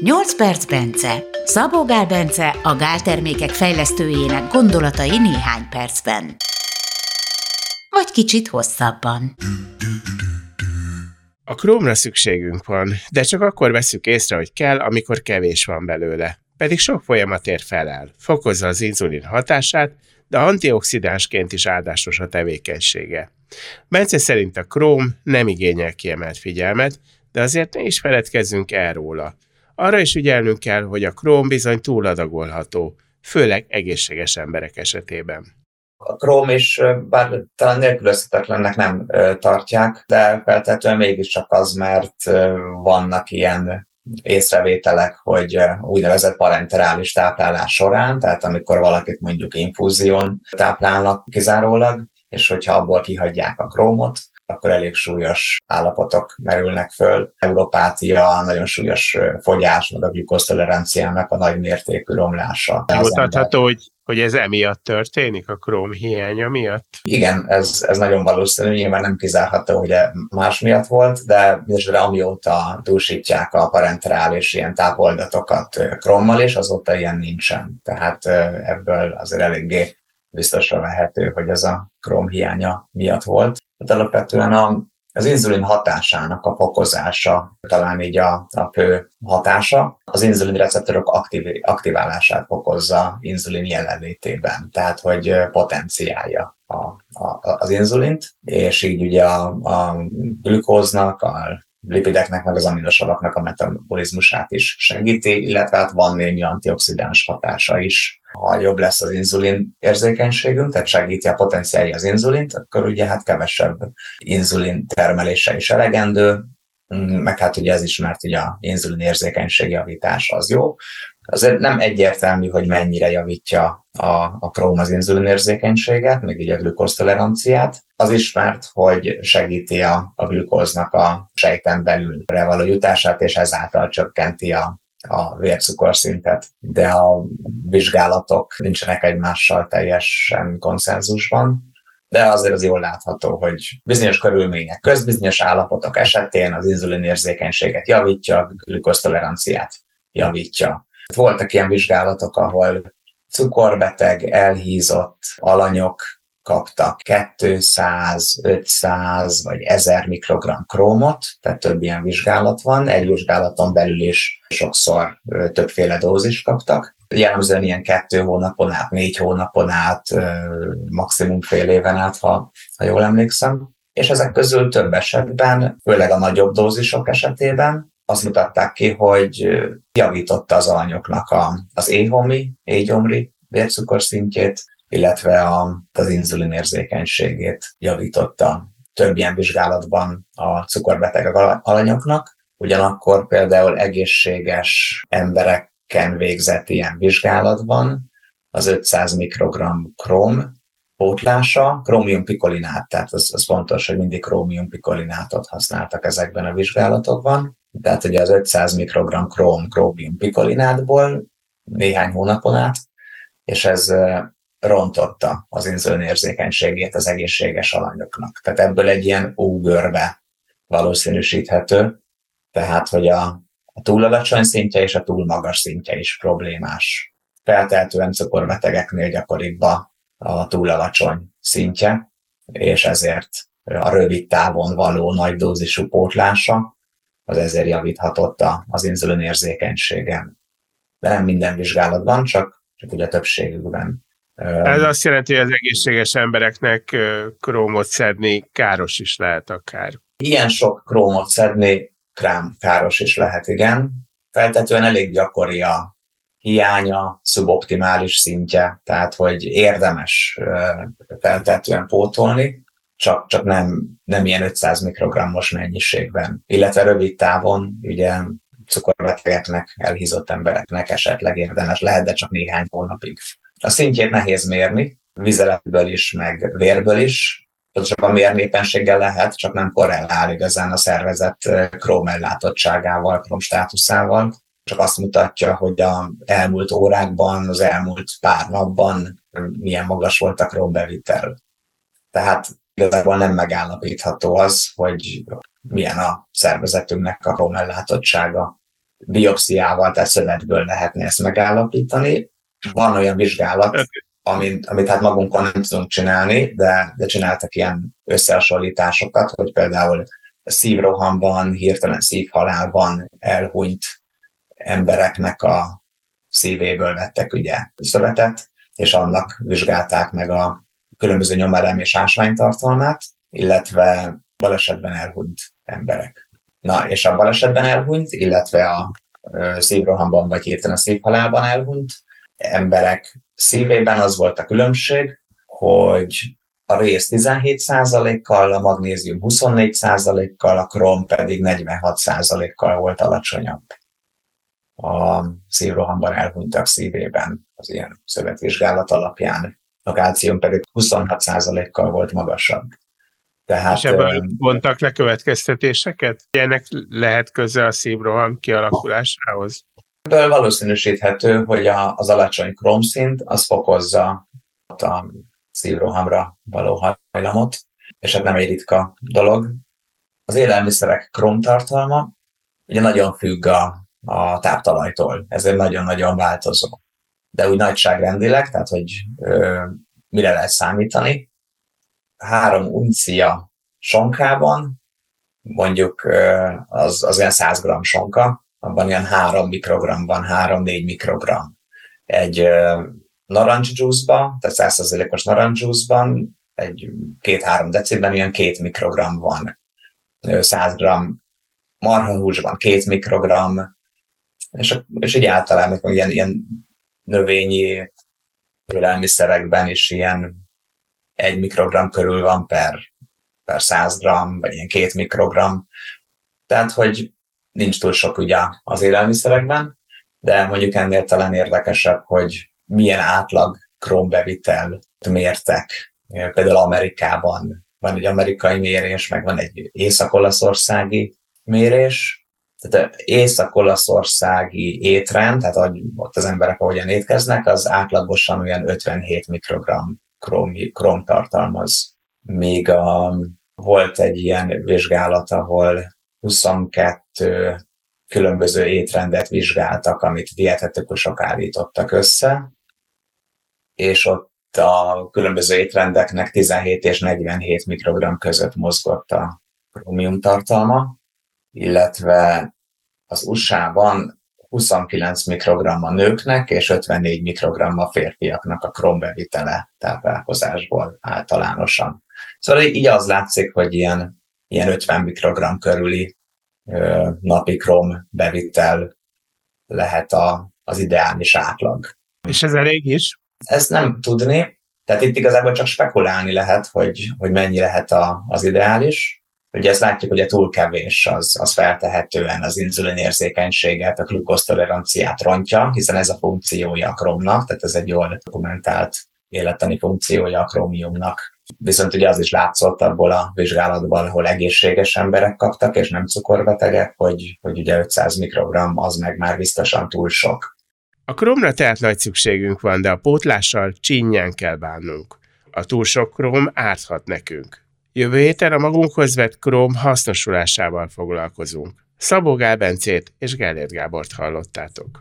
8 perc Bence. Szabó Gál Bence a gáltermékek fejlesztőjének gondolatai néhány percben. Vagy kicsit hosszabban. A krómra szükségünk van, de csak akkor veszük észre, hogy kell, amikor kevés van belőle. Pedig sok folyamat ér felel. Fokozza az inzulin hatását, de antioxidánsként is áldásos a tevékenysége. Bence szerint a króm nem igényel kiemelt figyelmet, de azért ne is feledkezzünk el róla. Arra is ügyelnünk kell, hogy a króm bizony túladagolható, főleg egészséges emberek esetében. A króm is, bár talán nélkülözhetetlennek nem tartják, de feltétlenül mégiscsak az, mert vannak ilyen észrevételek, hogy úgynevezett parenterális táplálás során, tehát amikor valakit mondjuk infúzión táplálnak kizárólag, és hogyha abból kihagyják a krómot, akkor elég súlyos állapotok merülnek föl. Európátia, nagyon súlyos fogyás, meg a glükosztoleranciának a nagy mértékű romlása. Mutatható, hogy, hogy ez emiatt történik, a króm hiánya miatt? Igen, ez, ez nagyon valószínű, nyilván nem kizárható, hogy más miatt volt, de mindesre amióta dúsítják a parenterális ilyen tápoldatokat krómmal, és azóta ilyen nincsen. Tehát ebből azért eléggé biztosra vehető, hogy ez a króm hiánya miatt volt. Tehát alapvetően a, az inzulin hatásának a fokozása, talán így a, a fő hatása, az inzulin receptorok aktiv, aktiválását fokozza inzulin jelenlétében, tehát hogy potenciálja a, a, az inzulint, és így ugye a, a glükóznak, a lipideknek, meg az aminosavaknak a metabolizmusát is segíti, illetve hát van némi antioxidáns hatása is. Ha jobb lesz az inzulin érzékenységünk, tehát segíti a potenciálja az inzulint, akkor ugye hát kevesebb inzulin termelése is elegendő, meg hát ugye ez is, mert ugye a inzulin érzékenység javítása az jó, azért nem egyértelmű, hogy mennyire javítja a, a króm az inzulinérzékenységet, meg így a glükosztoleranciát. Az ismert, hogy segíti a, a glükóznak a sejten belülre való jutását, és ezáltal csökkenti a, a vércukorszintet, de a vizsgálatok nincsenek egymással teljesen konszenzusban, de azért az jól látható, hogy bizonyos körülmények közt, bizonyos állapotok esetén az inzulinérzékenységet javítja, a glükosztoleranciát javítja. Voltak ilyen vizsgálatok, ahol cukorbeteg, elhízott alanyok kaptak 200, 500 vagy 1000 mikrogram krómot, tehát több ilyen vizsgálat van. Egy vizsgálaton belül is sokszor többféle dózis kaptak. Jellemzően ilyen kettő hónapon át, négy hónapon át, maximum fél éven át, ha, ha jól emlékszem. És ezek közül több esetben, főleg a nagyobb dózisok esetében, azt mutatták ki, hogy javította az alanyoknak a, az éhomi, égyomri vércukorszintjét, illetve a, az inzulin érzékenységét javította több ilyen vizsgálatban a cukorbeteg alanyoknak. Ugyanakkor például egészséges embereken végzett ilyen vizsgálatban az 500 mikrogram krom pótlása, krómiumpikolinát, tehát az, az fontos, hogy mindig krómiumpikolinátot használtak ezekben a vizsgálatokban, tehát ugye az 500 mikrogram króm krómium pikolinátból néhány hónapon át, és ez rontotta az inzulin érzékenységét az egészséges alanyoknak. Tehát ebből egy ilyen úgörbe valószínűsíthető, tehát hogy a, a túl alacsony szintje és a túl magas szintje is problémás. Feltehetően cukorbetegeknél gyakoribb a, a túl alacsony szintje, és ezért a rövid távon való nagy dózisú pótlása az ezért javíthatott az inzulin érzékenységem. De nem minden vizsgálatban, csak, csak ugye többségükben. Ez azt jelenti, hogy az egészséges embereknek krómot szedni káros is lehet akár. Ilyen sok krómot szedni krám káros is lehet, igen. Feltetően elég gyakori a hiánya, szuboptimális szintje, tehát hogy érdemes feltetően pótolni, csak, csak nem, nem ilyen 500 mikrogrammos mennyiségben. Illetve rövid távon, ugye cukorbetegeknek, elhízott embereknek esetleg érdemes lehet, de csak néhány hónapig. A szintjét nehéz mérni, vizeletből is, meg vérből is, csak a mérnépenséggel lehet, csak nem korrelál igazán a szervezet krómellátottságával, króm státuszával. Csak azt mutatja, hogy a elmúlt órákban, az elmúlt pár napban milyen magas volt a krómbevitel. Tehát igazából nem megállapítható az, hogy milyen a szervezetünknek a krómellátottsága. biopsziával, tehát szövetből lehetne ezt megállapítani. Van olyan vizsgálat, amit, amit hát magunkon nem tudunk csinálni, de, de csináltak ilyen összehasonlításokat, hogy például szívrohamban, hirtelen szívhalálban elhunyt embereknek a szívéből vettek ugye szövetet, és annak vizsgálták meg a különböző nyomelem és ásványtartalmát, illetve balesetben elhunyt emberek. Na, és a balesetben elhunyt, illetve a szívrohamban vagy hirtelen szívhalálban elhunyt emberek szívében az volt a különbség, hogy a rész 17%-kal, a magnézium 24%-kal, a krom pedig 46%-kal volt alacsonyabb a szívrohamban elhunytak szívében az ilyen szövetvizsgálat alapján. A kálcium pedig 26%-kal volt magasabb. Tehát, és ebből vontak le következtetéseket? Ennek lehet köze a szívroham kialakulásához? Ebből valószínűsíthető, hogy a, az alacsony kromszint az fokozza a szívrohamra való hajlamot, és ez nem egy ritka dolog. Az élelmiszerek kromtartalma ugye nagyon függ a, a táptalajtól, ezért nagyon-nagyon változó. De úgy nagyságrendileg, tehát hogy ö, mire lehet számítani, három uncia sonkában, mondjuk ö, az, az olyan 100 g sonka, abban ilyen 3 mikrogram van, 3-4 mikrogram. Egy ö, narancsjuice-ba, tehát 100%-os narancsjuice-ban, egy 2-3 deciben ilyen 2 mikrogram van. 100 g marhahúsban 2 mikrogram, és, és így általában ilyen, ilyen növényi élelmiszerekben is ilyen egy mikrogram körül van per, per 100 gram, vagy ilyen két mikrogram. Tehát, hogy nincs túl sok ugye az élelmiszerekben, de mondjuk ennél talán érdekesebb, hogy milyen átlag krombevitel mértek. Például Amerikában van egy amerikai mérés, meg van egy észak-olaszországi mérés, tehát észak-olaszországi étrend, tehát ott az emberek ahogyan étkeznek, az átlagosan olyan 57 mikrogram krom, krom tartalmaz. Még a, volt egy ilyen vizsgálat, ahol 22 különböző étrendet vizsgáltak, amit dietetikusok állítottak össze, és ott a különböző étrendeknek 17 és 47 mikrogram között mozgott a krómium tartalma, illetve az USA-ban 29 mikrogram a nőknek és 54 mikrogram a férfiaknak a krombevitele táplálkozásból általánosan. Szóval így az látszik, hogy ilyen, ilyen 50 mikrogram körüli napi krom bevitel lehet a, az ideális átlag. És ez elég is? Ezt nem tudni, tehát itt igazából csak spekulálni lehet, hogy, hogy mennyi lehet a, az ideális. Ugye ezt látjuk, hogy a túl kevés az, az feltehetően az inzulinérzékenységet, a glukosztoleranciát rontja, hiszen ez a funkciója a kromnak, tehát ez egy jól dokumentált élettani funkciója a krómiumnak. Viszont ugye az is látszott abból a vizsgálatból, ahol egészséges emberek kaptak, és nem cukorbetegek, hogy, hogy ugye 500 mikrogram az meg már biztosan túl sok. A kromra tehát nagy szükségünk van, de a pótlással csinyán kell bánnunk. A túl sok króm árthat nekünk. Jövő héten a magunkhoz vett króm hasznosulásával foglalkozunk. Szabó Gál Bencét és Gellért Gábort hallottátok.